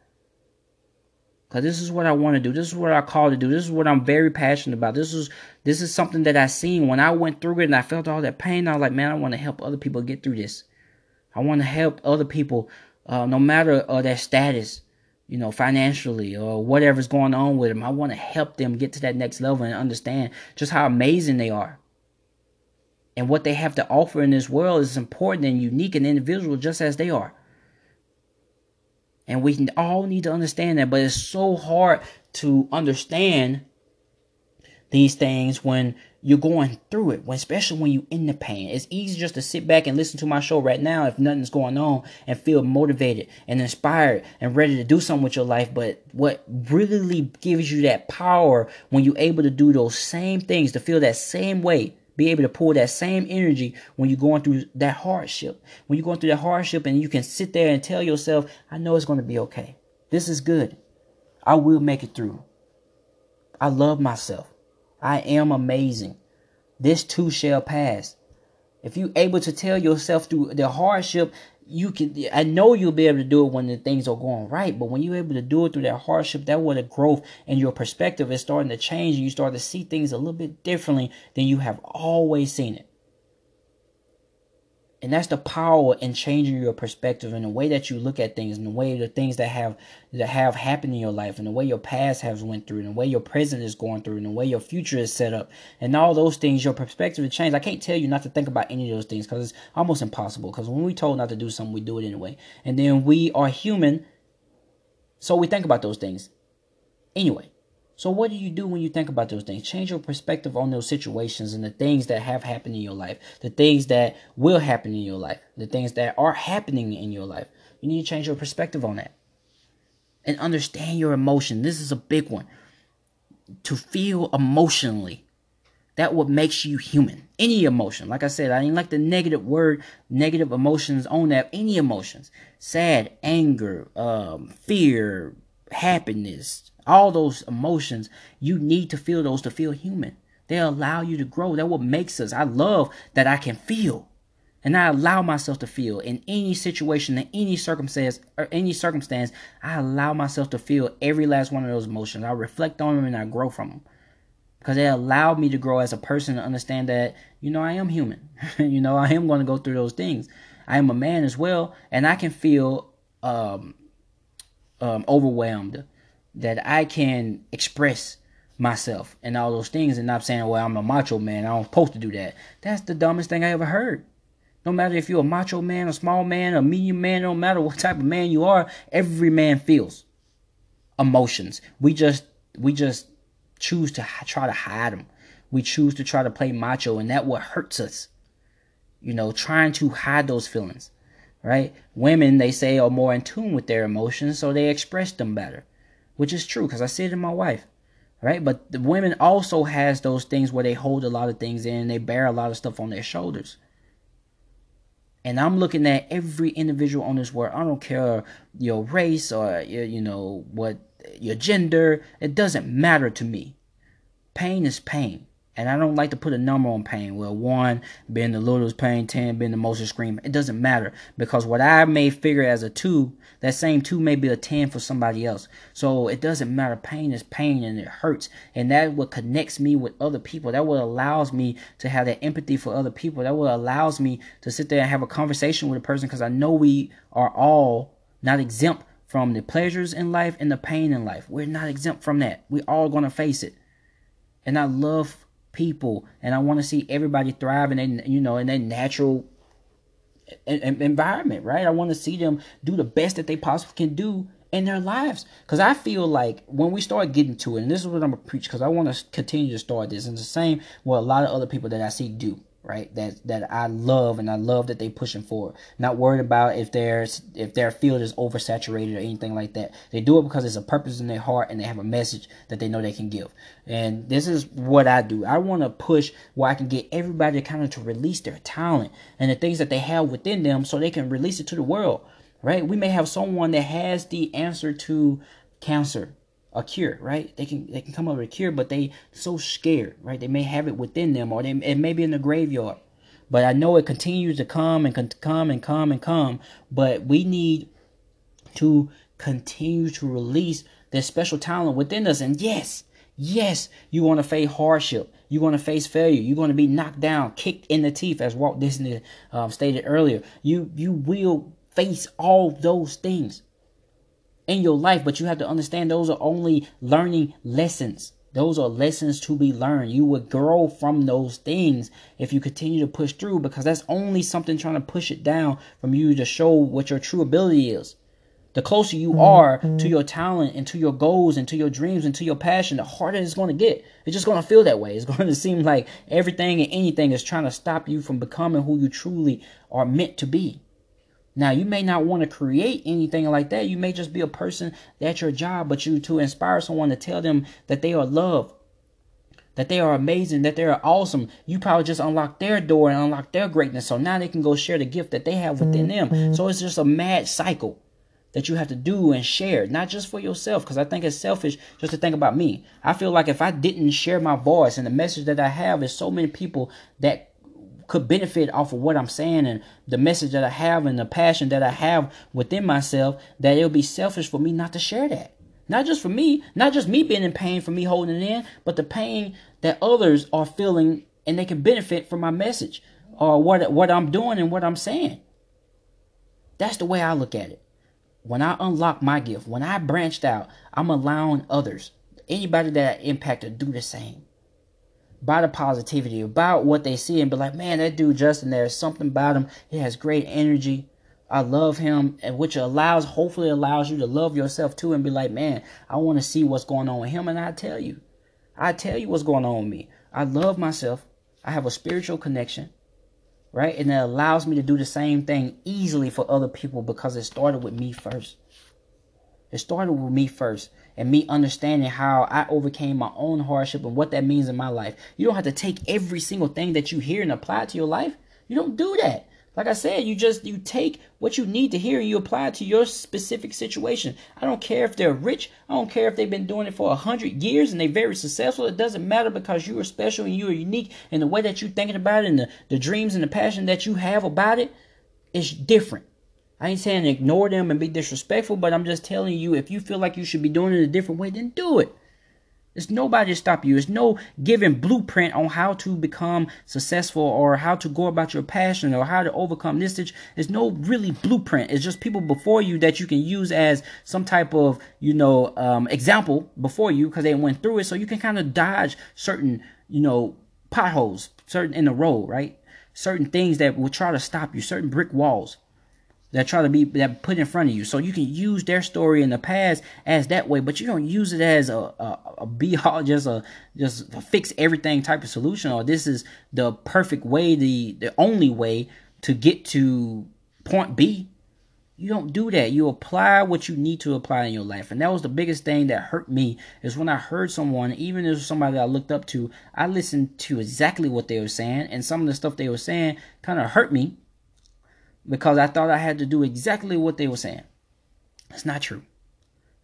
Because this is what I want to do. This is what I call to do. This is what I'm very passionate about. This is this is something that I seen when I went through it and I felt all that pain. I was like, man, I want to help other people get through this. I want to help other people, uh, no matter uh, their status you know, financially or whatever's going on with them. I want to help them get to that next level and understand just how amazing they are. And what they have to offer in this world is important and unique and individual just as they are. And we all need to understand that, but it's so hard to understand these things when you're going through it, when especially when you're in the pain. It's easy just to sit back and listen to my show right now if nothing's going on and feel motivated and inspired and ready to do something with your life. But what really gives you that power when you're able to do those same things, to feel that same way, be able to pull that same energy when you're going through that hardship. When you're going through that hardship and you can sit there and tell yourself, I know it's going to be okay. This is good. I will make it through. I love myself. I am amazing. This too shall pass. If you're able to tell yourself through the hardship, you can I know you'll be able to do it when the things are going right, but when you're able to do it through that hardship, that where the growth and your perspective is starting to change and you start to see things a little bit differently than you have always seen it. And that's the power in changing your perspective and the way that you look at things and the way the things that have that have happened in your life and the way your past has went through and the way your present is going through and the way your future is set up and all those things your perspective will change. I can't tell you not to think about any of those things because it's almost impossible because when we told not to do something we do it anyway. And then we are human so we think about those things. Anyway, so, what do you do when you think about those things? Change your perspective on those situations and the things that have happened in your life, the things that will happen in your life, the things that are happening in your life. You need to change your perspective on that and understand your emotion. This is a big one. To feel emotionally. That what makes you human. Any emotion. Like I said, I didn't like the negative word, negative emotions on that. Any emotions. Sad, anger, um, fear, happiness, all those emotions. You need to feel those to feel human. They allow you to grow. That what makes us. I love that I can feel. And I allow myself to feel in any situation, in any circumstance, or any circumstance, I allow myself to feel every last one of those emotions. I reflect on them and I grow from them because it allowed me to grow as a person to understand that you know I am human. [LAUGHS] you know I am going to go through those things. I am a man as well, and I can feel um, um, overwhelmed that I can express myself and all those things, and not saying, "Well, I'm a macho man. I'm supposed to do that." That's the dumbest thing I ever heard. No matter if you're a macho man, a small man, a medium man, no matter what type of man you are, every man feels emotions. We just we just choose to try to hide them. We choose to try to play macho, and that what hurts us. You know, trying to hide those feelings, right? Women, they say, are more in tune with their emotions, so they express them better, which is true because I see it in my wife, right? But the women also has those things where they hold a lot of things in, they bear a lot of stuff on their shoulders. And I'm looking at every individual on this world. I don't care your race or your, you know what your gender, it doesn't matter to me. Pain is pain. And I don't like to put a number on pain. Well, one being the littlest pain, ten being the most extreme. It doesn't matter because what I may figure as a two, that same two may be a ten for somebody else. So it doesn't matter. Pain is pain and it hurts, and that what connects me with other people. That what allows me to have that empathy for other people. That what allows me to sit there and have a conversation with a person because I know we are all not exempt from the pleasures in life and the pain in life. We're not exempt from that. We're all to face it. And I love people and I want to see everybody thrive in their, you know, in their natural environment, right? I want to see them do the best that they possibly can do in their lives. Because I feel like when we start getting to it, and this is what I'm going to preach because I want to continue to start this, and the same what a lot of other people that I see do right? That that i love and i love that they pushing forward not worried about if there's if their field is oversaturated or anything like that. They do it because there's a purpose in their heart and they have a message that they know they can give. And this is what i do. I want to push where i can get everybody kind of to release their talent and the things that they have within them so they can release it to the world right? We may have someone that has the answer to cancer a cure, right? They can they can come up with a cure, but they so scared, right? They may have it within them, or they it may be in the graveyard. But I know it continues to come and come and come and come. But we need to continue to release this special talent within us. And yes, yes, you want to face hardship. You're going to face failure. You're going to be knocked down, kicked in the teeth, as Walt Disney um, stated earlier. You you will face all those things in your life, but you have to understand those are only learning lessons. Those are lessons to be learned. You would grow from those things if you continue to push through because that's only something trying to push it down from you to show what your true ability is. The closer you mm-hmm. are to your talent and to your goals and to your dreams and to your passion, the harder it's going to get. It's just going to feel that way. It's [LAUGHS] going to seem like everything and anything is trying to stop you from becoming who you truly are meant to be. Now, you may not want to create anything like that. You may just be a person that's your job, but you to inspire someone to tell them that they are loved, that they are amazing, that they are awesome. You probably just unlock their door and unlock their greatness. So now they can go share the gift that they have within them. Mm-hmm. So it's just a mad cycle that you have to do and share, not just for yourself, because I think it's selfish just to think about me. I feel like if I didn't share my voice and the message that I have, is so many people that could benefit off of what I'm saying and the message that I have and the passion that I have within myself, that it would be selfish for me not to share that. Not just for me, not just me being in pain for me holding it in, but the pain that others are feeling and they can benefit from my message or what what I'm doing and what I'm saying. That's the way I look at it. When I unlock my gift, when I branched out, I'm allowing others, anybody that I impact, to do the same by the positivity, about what they see, and be like, man, that dude Justin, there's something about him. He has great energy. I love him, and which allows, hopefully, allows you to love yourself too, and be like, man, I want to see what's going on with him, and I tell you, I tell you what's going on with me. I love myself. I have a spiritual connection, right, and it allows me to do the same thing easily for other people because it started with me first. It started with me first and me understanding how I overcame my own hardship and what that means in my life. You don't have to take every single thing that you hear and apply to your life. You don't do that. Like I said, you just you take what you need to hear and you apply it to your specific situation. I don't care if they're rich. I don't care if they've been doing it for a hundred years and they're very successful. It doesn't matter because you are special and you are unique and the way that you're thinking about it and the, the dreams and the passion that you have about it is different. I ain't saying ignore them and be disrespectful, but I'm just telling you if you feel like you should be doing it a different way, then do it. There's nobody to stop you. There's no given blueprint on how to become successful or how to go about your passion or how to overcome this. There's no really blueprint. It's just people before you that you can use as some type of, you know, um, example before you because they went through it. So you can kind of dodge certain, you know, potholes, certain in the road, right? Certain things that will try to stop you, certain brick walls that try to be that put in front of you. So you can use their story in the past as that way, but you don't use it as a a, a be all [LAUGHS] just a just a fix everything type of solution or this is the perfect way, the the only way to get to point B. You don't do that. You apply what you need to apply in your life. And that was the biggest thing that hurt me is when I heard someone, even if somebody I looked up to, I listened to exactly what they were saying. And some of the stuff they were saying kind of hurt me because I thought I had to do exactly what they were saying. It's not true.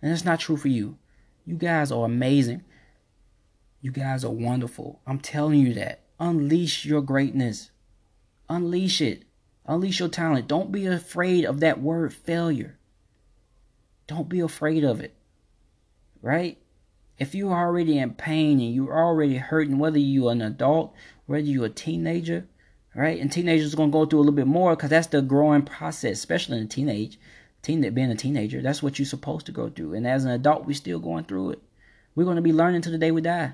And it's not true for you. You guys are amazing. You guys are wonderful. I'm telling you that. Unleash your greatness. Unleash it. Unleash your talent. Don't be afraid of that word failure. Don't be afraid of it. Right? If you're already in pain and you're already hurting, whether you're an adult, whether you're a teenager, right? And teenagers are to go through a little bit more because that's the growing process, especially in a teenage, teen being a teenager. That's what you're supposed to go through. And as an adult, we're still going through it. We're to be learning to the day we die.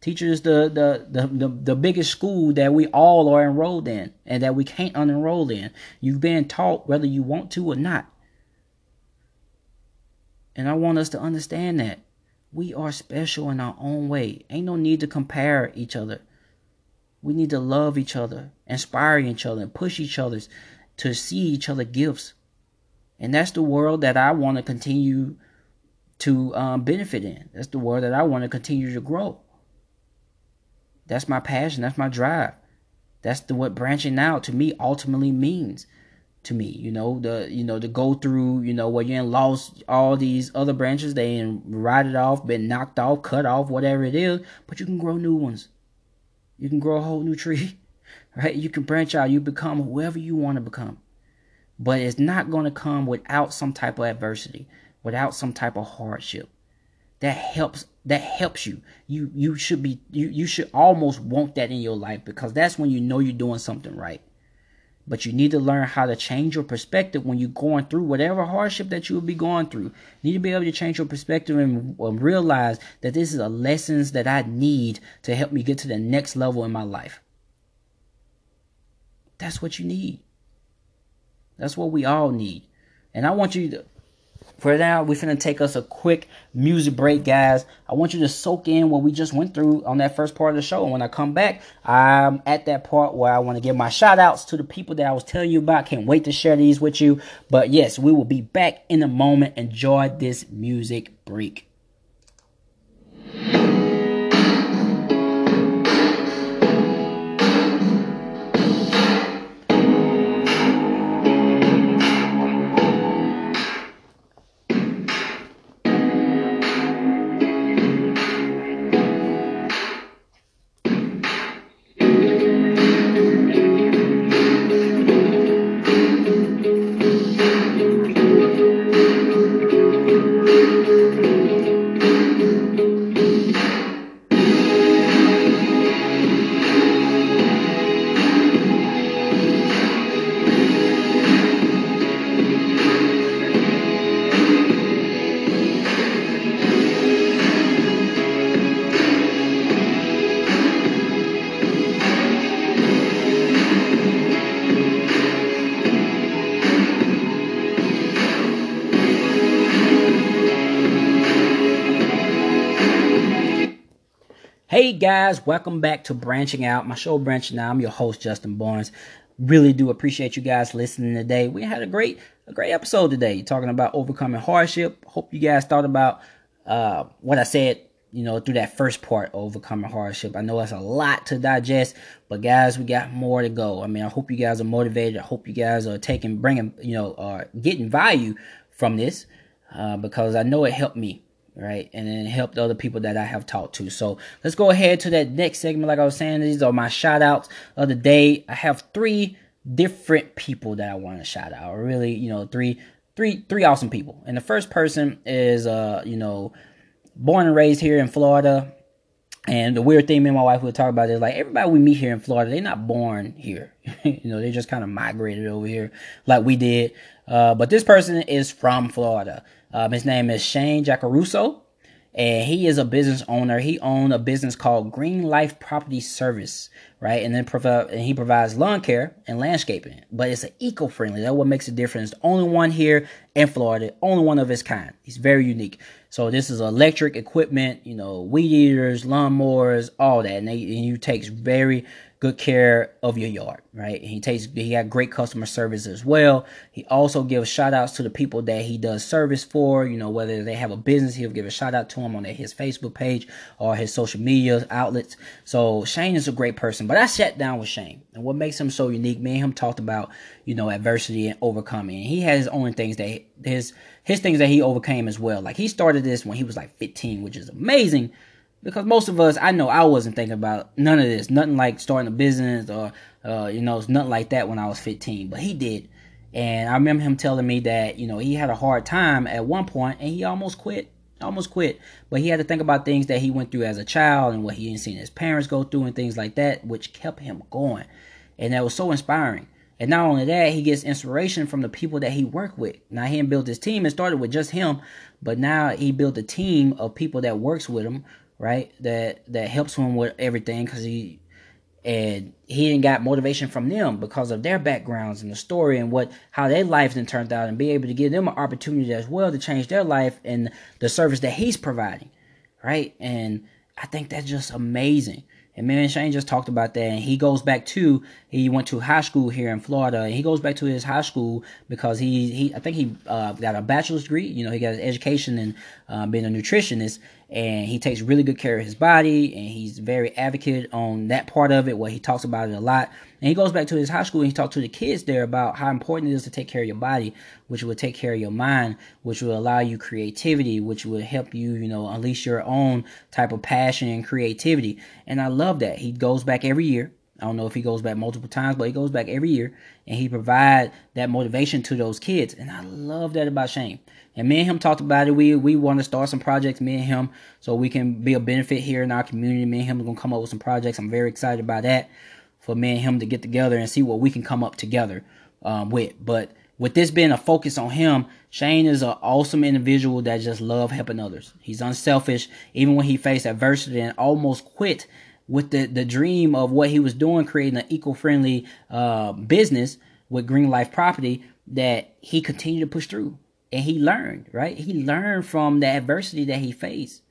Teachers the, the, the, the, the biggest school that we all are enrolled in and that we can't unenroll in. You've been taught whether you want to or not. And I want us to understand that we are special in our own way. Ain't no need to compare each other. We need to love each other, inspire each other, and push each other to see each other gifts. And that's the world that I want to continue to um, benefit in. That's the world that I want to continue to grow. That's my passion. That's my drive. That's the what branching out to me ultimately means to me. You know the you know to go through you know where you ain't lost all these other branches, they ride rotted off, been knocked off, cut off, whatever it is, but you can grow new ones. You can grow a whole new tree, [LAUGHS] right? You can branch out. You become whoever you want to become. But it's not going to come without some type of adversity, without some type of hardship. That helps that helps you. You you should be you you should almost want that in your life because that's when you know you're doing something right. But you need to learn how to change your perspective when you're going through whatever hardship that you will be going through. You need to be able to change your perspective and realize that this is a lessons that I need to help me get to the next level in my life. That's what you need. That's what we all need. And I want you to for now, we're to take us a quick music break, guys. I want you to soak in what we just went through on that first part of the show. And when I come back, I'm at that part where I want to give my shout outs to the people that I was telling you about. Can't wait to share these with you. But yes, we will be back in a moment. Enjoy this music break. Guys, welcome back to Branching Out, my show Branching Out. I'm your host, Justin Barnes. Really do appreciate you guys listening today. We had a great a great episode today, talking about overcoming hardship. Hope you guys thought about uh, what I said you know, through that first part, overcoming hardship. I know that's a lot to digest, but guys, we got more to go. I mean, I hope you guys are motivated. I hope you guys are taking, bringing, you know, uh, getting value from this, uh, because I know it helped me, right? And it helped other people that I have talked to. So let's go ahead to that next segment. Like I was saying, these are my shout outs of the day. I have three different people that I want to shout out. Really, you know, three, three, three awesome people. And the first person is, uh, you know, born and raised here in Florida. And the weird thing me and my wife would talk about is like everybody we meet here in Florida, they're not born here. [LAUGHS] you know, they just kind of migrated over here like we did. Uh, but this person is from Florida. Um, his name is Shane Jacaruso, and he is a business owner. He owned a business called Green Life Property Service, right? And then and he provides lawn care and landscaping, but it's eco-friendly. That's what makes a difference. The only one here in Florida, only one of its kind. He's very unique. So this is electric equipment, you know, weed eaters, lawnmowers, all that. And, they, and he takes very good care of your yard, right? He takes he got great customer service as well. He also gives shout outs to the people that he does service for, you know, whether they have a business, he'll give a shout out to them on his Facebook page or his social media outlets. So Shane is a great person. But I sat down with Shane. And what makes him so unique, me and him talked about, you know, adversity and overcoming. And he has his own things that his his things that he overcame as well. Like he started this when he was like 15, which is amazing because most of us, I know I wasn't thinking about none of this, nothing like starting a business or, uh, you know, nothing like that when I was 15, but he did. And I remember him telling me that, you know, he had a hard time at one point and he almost quit, almost quit. But he had to think about things that he went through as a child and what he had seen his parents go through and things like that, which kept him going. And that was so inspiring. And not only that, he gets inspiration from the people that he worked with. Now he built his team. It started with just him, but now he built a team of people that works with him, right? That that helps him with everything because he and he didn't got motivation from them because of their backgrounds and the story and what how their lives then turned out and be able to give them an opportunity as well to change their life and the service that he's providing, right? And I think that's just amazing. And man Shane just talked about that. And he goes back to he went to high school here in Florida. And he goes back to his high school because he he I think he uh, got a bachelor's degree. You know, he got his education in uh, being a nutritionist and he takes really good care of his body and he's very advocate on that part of it where he talks about it a lot. And he goes back to his high school and he talks to the kids there about how important it is to take care of your body which will take care of your mind which will allow you creativity which will help you you know unleash your own type of passion and creativity. And i love that. He goes back every year I don't know if he goes back multiple times, but he goes back every year and he provide that motivation to those kids. And I love that about Shane. And me and him talked about it. We we want to start some projects, me and him, so we can be a benefit here in our community. Me and him are gonna come up with some projects. I'm very excited about that for me and him to get together and see what we can come up together um, with. But with this being a focus on him, Shane is an awesome individual that just love helping others. He's unselfish, even when he faced adversity and almost quit with the, the dream of what he was doing, creating an eco-friendly uh, business with Green Life Property, that he continued to push through and he learned, right? He learned from the adversity that he faced.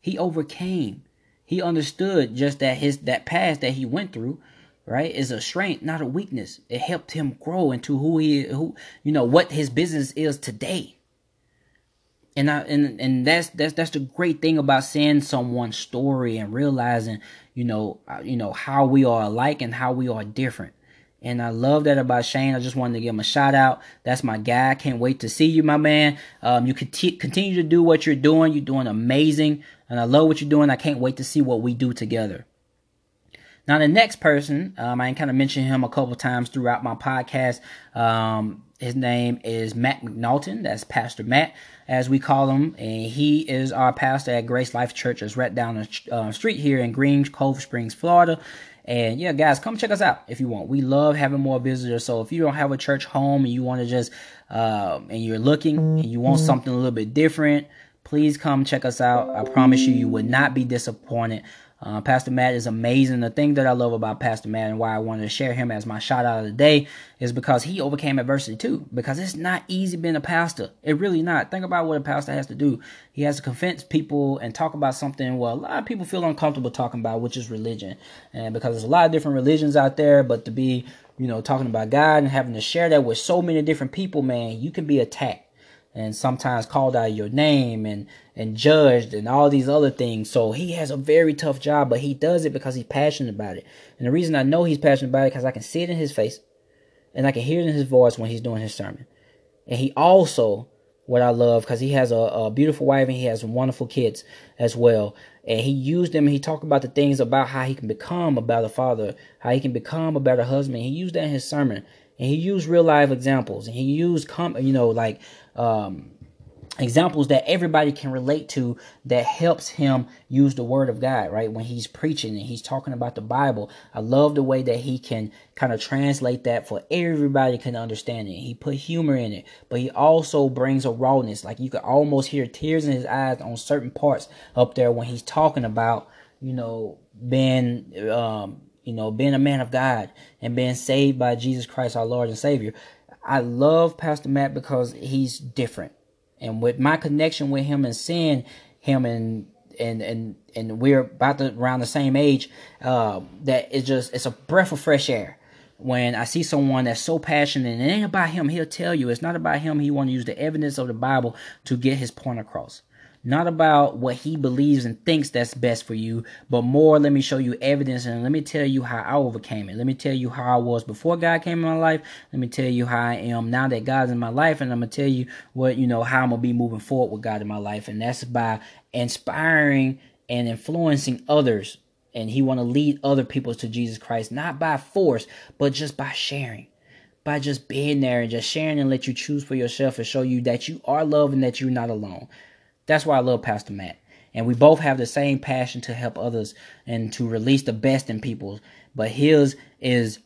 He overcame. He understood just that his that past that he went through, right, is a strength, not a weakness. It helped him grow into who he who you know what his business is today. And I and and that's that's that's the great thing about seeing someone's story and realizing, you know, uh, you know how we are alike and how we are different. And I love that about Shane. I just wanted to give him a shout out. That's my guy. Can't wait to see you, my man. Um, you continue to do what you're doing. You're doing amazing. And I love what you're doing. I can't wait to see what we do together. Now, the next person, um, I kind of mentioned him a couple times throughout my podcast. Um, his name is Matt McNaughton. That's Pastor Matt, as we call him. And he is our pastor at Grace Life Church. It's right down the uh, street here in Green Cove Springs, Florida. And yeah, guys, come check us out if you want. We love having more visitors. So if you don't have a church home and you want to just, uh, and you're looking and you want something a little bit different, please come check us out. I promise you, you would not be disappointed. Uh, Pastor Matt is amazing. The thing that I love about Pastor Matt and why I wanted to share him as my shout out of the day is because he overcame adversity too. Because it's not easy being a pastor. It really not. Think about what a pastor has to do. He has to convince people and talk about something well a lot of people feel uncomfortable talking about, which is religion. And because there's a lot of different religions out there, but to be you know, talking about God and having to share that with so many different people, man, you can be attacked and sometimes called out your name and and judged and all these other things. So he has a very tough job, but he does it because he's passionate about it. And the reason I know he's passionate about it because I can see it in his face, and I can hear it in his voice when he's doing his sermon. And he also, what I love, because he has a, a beautiful wife and he has wonderful kids as well. And he used them. He talked about the things about how he can become a better father, how he can become a better husband. He used that in his sermon, and he used real life examples, and he used com, you know, like um, examples that everybody can relate to that helps him use the word of God, right? When he's preaching and he's talking about the Bible. I love the way that he can kind of translate that for everybody can understand it. He put humor in it, but he also brings a rawness. Like you can almost hear tears in his eyes on certain parts up there when he's talking about, you know, being um, you know, being a man of God and being saved by Jesus Christ our Lord and Savior. I love Pastor Matt because he's different. And with my connection with him and seeing him and and and and we're about to around the same age, uh, that it's just it's a breath of fresh air. When I see someone that's so passionate and it ain't about him, he'll tell you it's not about him. He want to use the evidence of the Bible to get his point across not about what he believes and thinks that's best for you, but more let me show you evidence and let me tell you how I overcame it. Let me tell you how I was before God came in my life. Let me tell you how I am now that God's in my life and I'm going to tell you what, you know, how I'm going to be moving forward with God in my life and that's by inspiring and influencing others and he want to lead other people to Jesus Christ not by force, but just by sharing by just being there and just sharing and let you choose for yourself and show you that you are loved and that you're not alone. That's why I love Pastor Matt. And we both have the same passion to help others and to release the best in people. But his is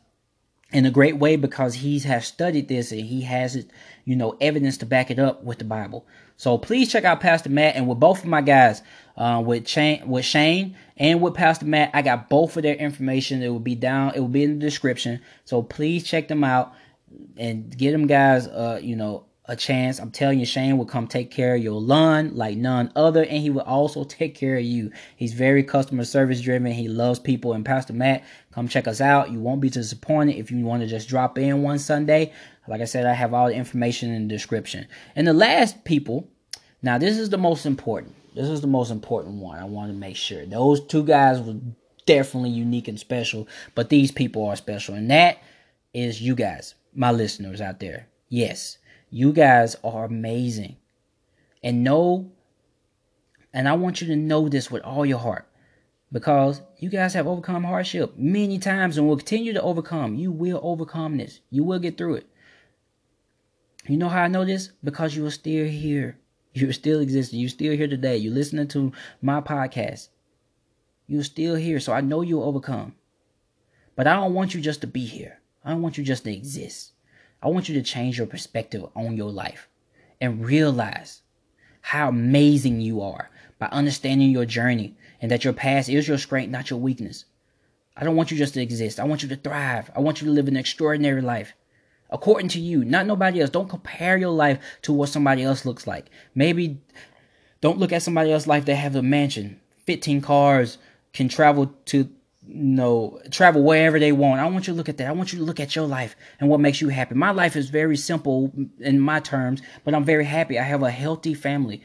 in a great way because he has studied this and he has it, you know, evidence to back it up with the Bible. So please check out Pastor Matt and with both of my guys, uh, with Shane, with Shane and with Pastor Matt, I got both of their information. It will be down, it will be in the description. So please check them out and get them guys, uh, you know, a chance. I'm telling you, Shane will come take care of your lawn like none other, and he will also take care of you. He's very customer service driven. He loves people. And Pastor Matt, come check us out. You won't be disappointed if you want to just drop in one Sunday. Like I said, I have all the information in the description. And the last people, now this is the most important. This is the most important one. I want to make sure those two guys were definitely unique and special, but these people are special, and that is you guys, my listeners out there. Yes, you guys are amazing. And know, and I want you to know this with all your heart because you guys have overcome hardship many times and will continue to overcome. You will overcome this, you will get through it. You know how I know this? Because you are still here. You're still existing. You're still here today. You're listening to my podcast. You're still here. So I know you'll overcome. But I don't want you just to be here. I don't want you just to exist. I want you to change your perspective on your life and realize how amazing you are by understanding your journey and that your past is your strength, not your weakness. I don't want you just to exist. I want you to thrive. I want you to live an extraordinary life according to you, not nobody else. Don't compare your life to what somebody else looks like. Maybe don't look at somebody else's life that have a mansion, 15 cars, can travel to know, travel wherever they want. I want you to look at that. I want you to look at your life and what makes you happy. My life is very simple in my terms, but I'm very happy. I have a healthy family.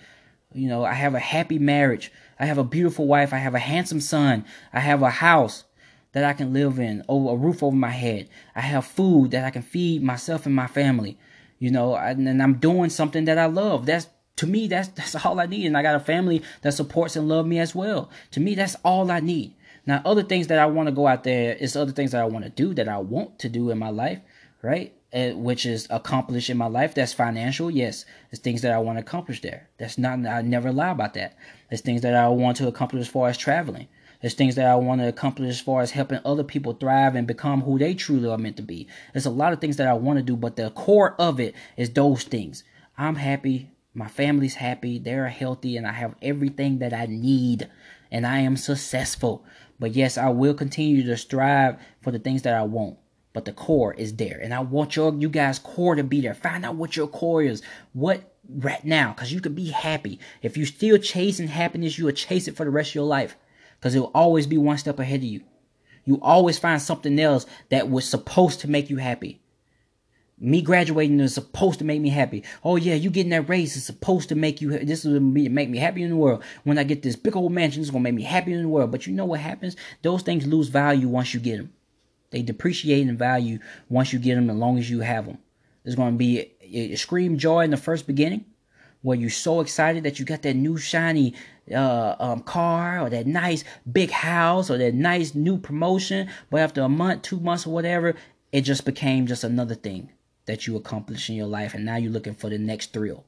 You know, I have a happy marriage. I have a beautiful wife. I have a handsome son. I have a house that I can live in, a roof over my head. I have food that I can feed myself and my family. You know, and I'm doing something that I love. That's to me, that's [LAUGHS] that's all I need. And I got a family that supports and love me as well. To me, that's all I need. Now, other things that I want to go out there is other things that I want to do that I want to do in my life, right? Uh, which is accomplish in my life. That's financial. Yes, there's things that I want to accomplish there. That's not. I never lie about that. There's things that I want to accomplish as far as traveling. There's things that I want to accomplish as far as helping other people thrive and become who they truly are meant to be. There's a lot of things that I want to do, but the core of it is those things. I'm happy. My family's happy. They're healthy, and I have everything that I need, and I am successful. But yes, I will continue to strive for the things that I want. But the core is there. And I want your you guys' core to be there. Find out what your core is. What right now. Because you can be happy. If you're still chasing happiness, you will chase it for the rest of your life. Because it will always be one step ahead of you. You always find something else that was supposed to make you happy. Me graduating is supposed to make me happy. Oh yeah, you getting that raise is supposed to make you. This is gonna make me happy in the world. When I get this big old mansion, it's gonna make me happy in the world. But you know what happens? Those things lose value once you get them. They depreciate in value once you get them. As long as you have them, there's gonna be a, a scream joy in the first beginning, where you're so excited that you got that new shiny uh, um, car or that nice big house or that nice new promotion. But after a month, two months, or whatever, it just became just another thing that you accomplished in your life, and now you're looking for the next thrill.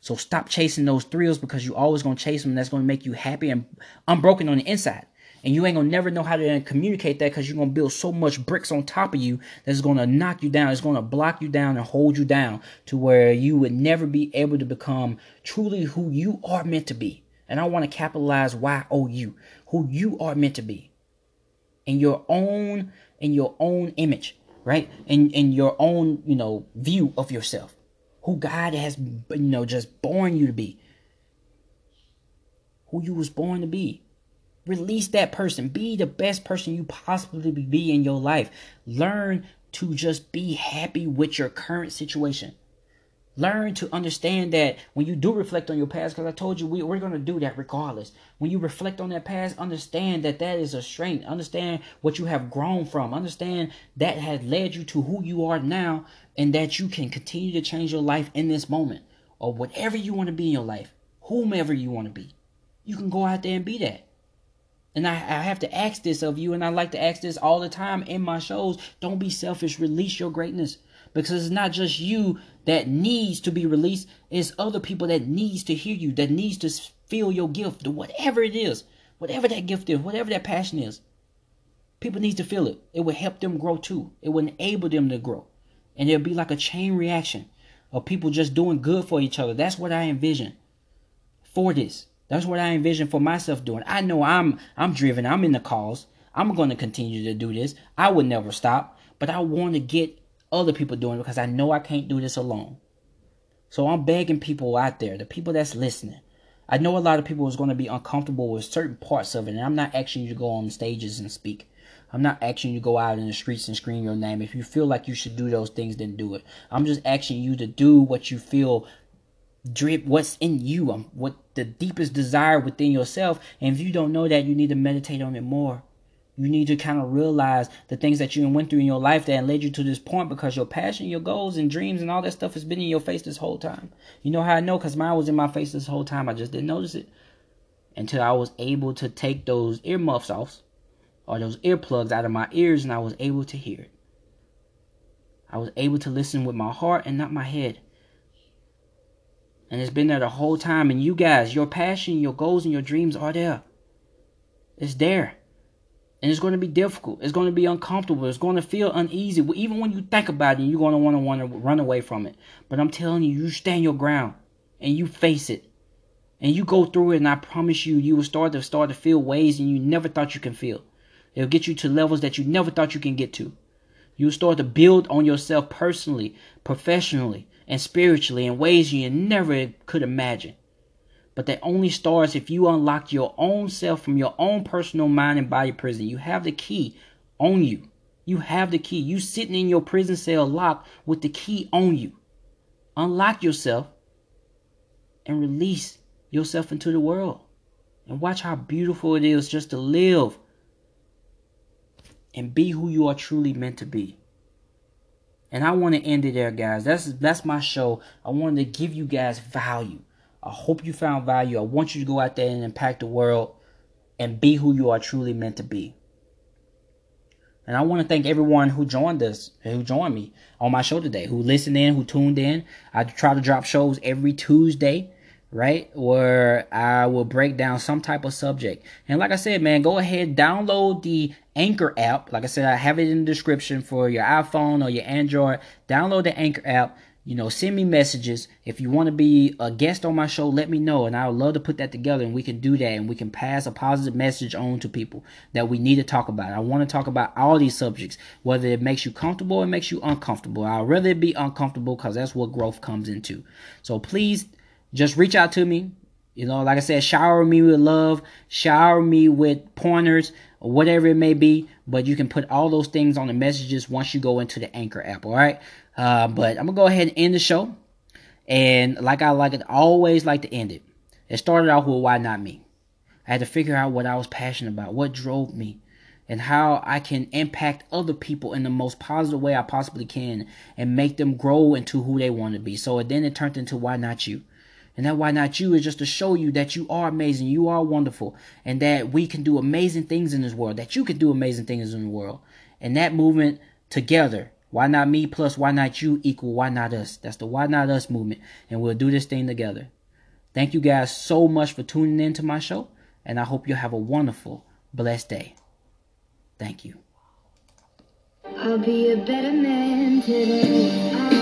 So stop chasing those thrills because you're always gonna chase them. That's gonna make you happy and unbroken on the inside. And you ain't gonna never know how to communicate that because you're gonna build so much bricks on top of you that's gonna knock you down. It's gonna block you down and hold you down to where you would never be able to become truly who you are meant to be. And I want to capitalize Y O U, who you are meant to be, in your own in your own image right? In in your own, you know, view of yourself. Who God has you know just born you to be. Who you was born to be. Release that person. Be the best person you possibly be in your life. Learn to just be happy with your current situation. Learn to understand that when you do reflect on your past, because I told you we, we're going to do that regardless. When you reflect on that past, understand that that is a strength. Understand what you have grown from. Understand that has led you to who you are now, and that you can continue to change your life in this moment or whatever you want to be in your life, whomever you want to be. You can go out there and be that. And I, I have to ask this of you, and I like to ask this all the time in my shows. Don't be selfish. Release your greatness because it's not just you that needs to be released it's other people that needs to hear you that needs to feel your gift whatever it is whatever that gift is whatever that passion is people need to feel it. It will help them grow too. It will enable them to grow. And it'll be like a chain reaction of people just doing good for each other. That's what i envision for this. That's what i envision for myself doing. I know i'm i'm driven. I'm in the cause. I'm going to continue to do this. I would never stop. But i want to get other people doing because I know I can't do this alone. So I'm begging people out there, the people that's listening. I know a lot of people is going to be uncomfortable with certain parts of it, and I'm not asking you to go on stages and speak. I'm not asking you to go out in the streets and scream your name. If you feel like you should do those things, then do it. I'm just asking you to do what you feel drip what's in you um, what the deepest desire within yourself and if you don't know that you need to meditate on it more you need to kind of realize the things that you went through in your life that led you to this point because your passion, your goals, and dreams and all that stuff has been in your face this whole time. You know how I know? Because mine was in my face this whole time. I just didn't notice it until I was able to take those earmuffs off or those earplugs out of my ears and I was able to hear it. I was able to listen with my heart and not my head. And it's been there the whole time. And you guys, your passion, your goals, and your dreams are there. It's there. And it's going to be difficult. It's going to be uncomfortable. It's going to feel uneasy. Even when you think about it, you're going to want to want to run away from it. But I'm telling you, you stand your ground and you face it. And you go through it, and I promise you, you will start to start to feel ways and you never thought you can feel. It'll get you to levels that you never thought you can get to. You'll start to build on yourself personally, professionally, and spiritually in ways you never could imagine. But that only starts if you unlock your own self from your own personal mind and body prison. You have the key on you. You have the key. You sitting in your prison cell locked with the key on you. Unlock yourself and release yourself into the world. And watch how beautiful it is just to live and be who you are truly meant to be. And I want to end it there, guys. That's that's my show. I wanted to give you guys value. I hope you found value. I want you to go out there and impact the world and be who you are truly meant to be. And I want to thank everyone who joined us, who joined me on my show today, who listened in, who tuned in. I try to drop shows every Tuesday, right? Where I will break down some type of subject. And like I said, man, go ahead, download the Anchor app. Like I said, I have it in the description for your iPhone or your Android. Download the Anchor app you know, send me messages. If you want to be a guest on my show, let me know. And I would love to put that together and we can do that and we can pass a positive message on to people that we need to talk about. I want to talk about all these subjects, whether it makes you comfortable or it makes you uncomfortable. I'd rather it be uncomfortable because that's what growth comes into. So please just reach out to me. You know, like I said, shower me with love, shower me with pointers, or whatever it may be. But you can put all those things on the messages once you go into the Anchor app. All right. Uh, but I'm gonna go ahead and end the show. And like I like it, always like to end it. It started off with why not me. I had to figure out what I was passionate about, what drove me, and how I can impact other people in the most positive way I possibly can and make them grow into who they want to be. So then it turned into why not you. And that why not you is just to show you that you are amazing, you are wonderful, and that we can do amazing things in this world, that you can do amazing things in the world. And that movement together, why not me plus why not you equal why not us? That's the why not us movement. And we'll do this thing together. Thank you guys so much for tuning in to my show, and I hope you have a wonderful, blessed day. Thank you. I'll be a better man today.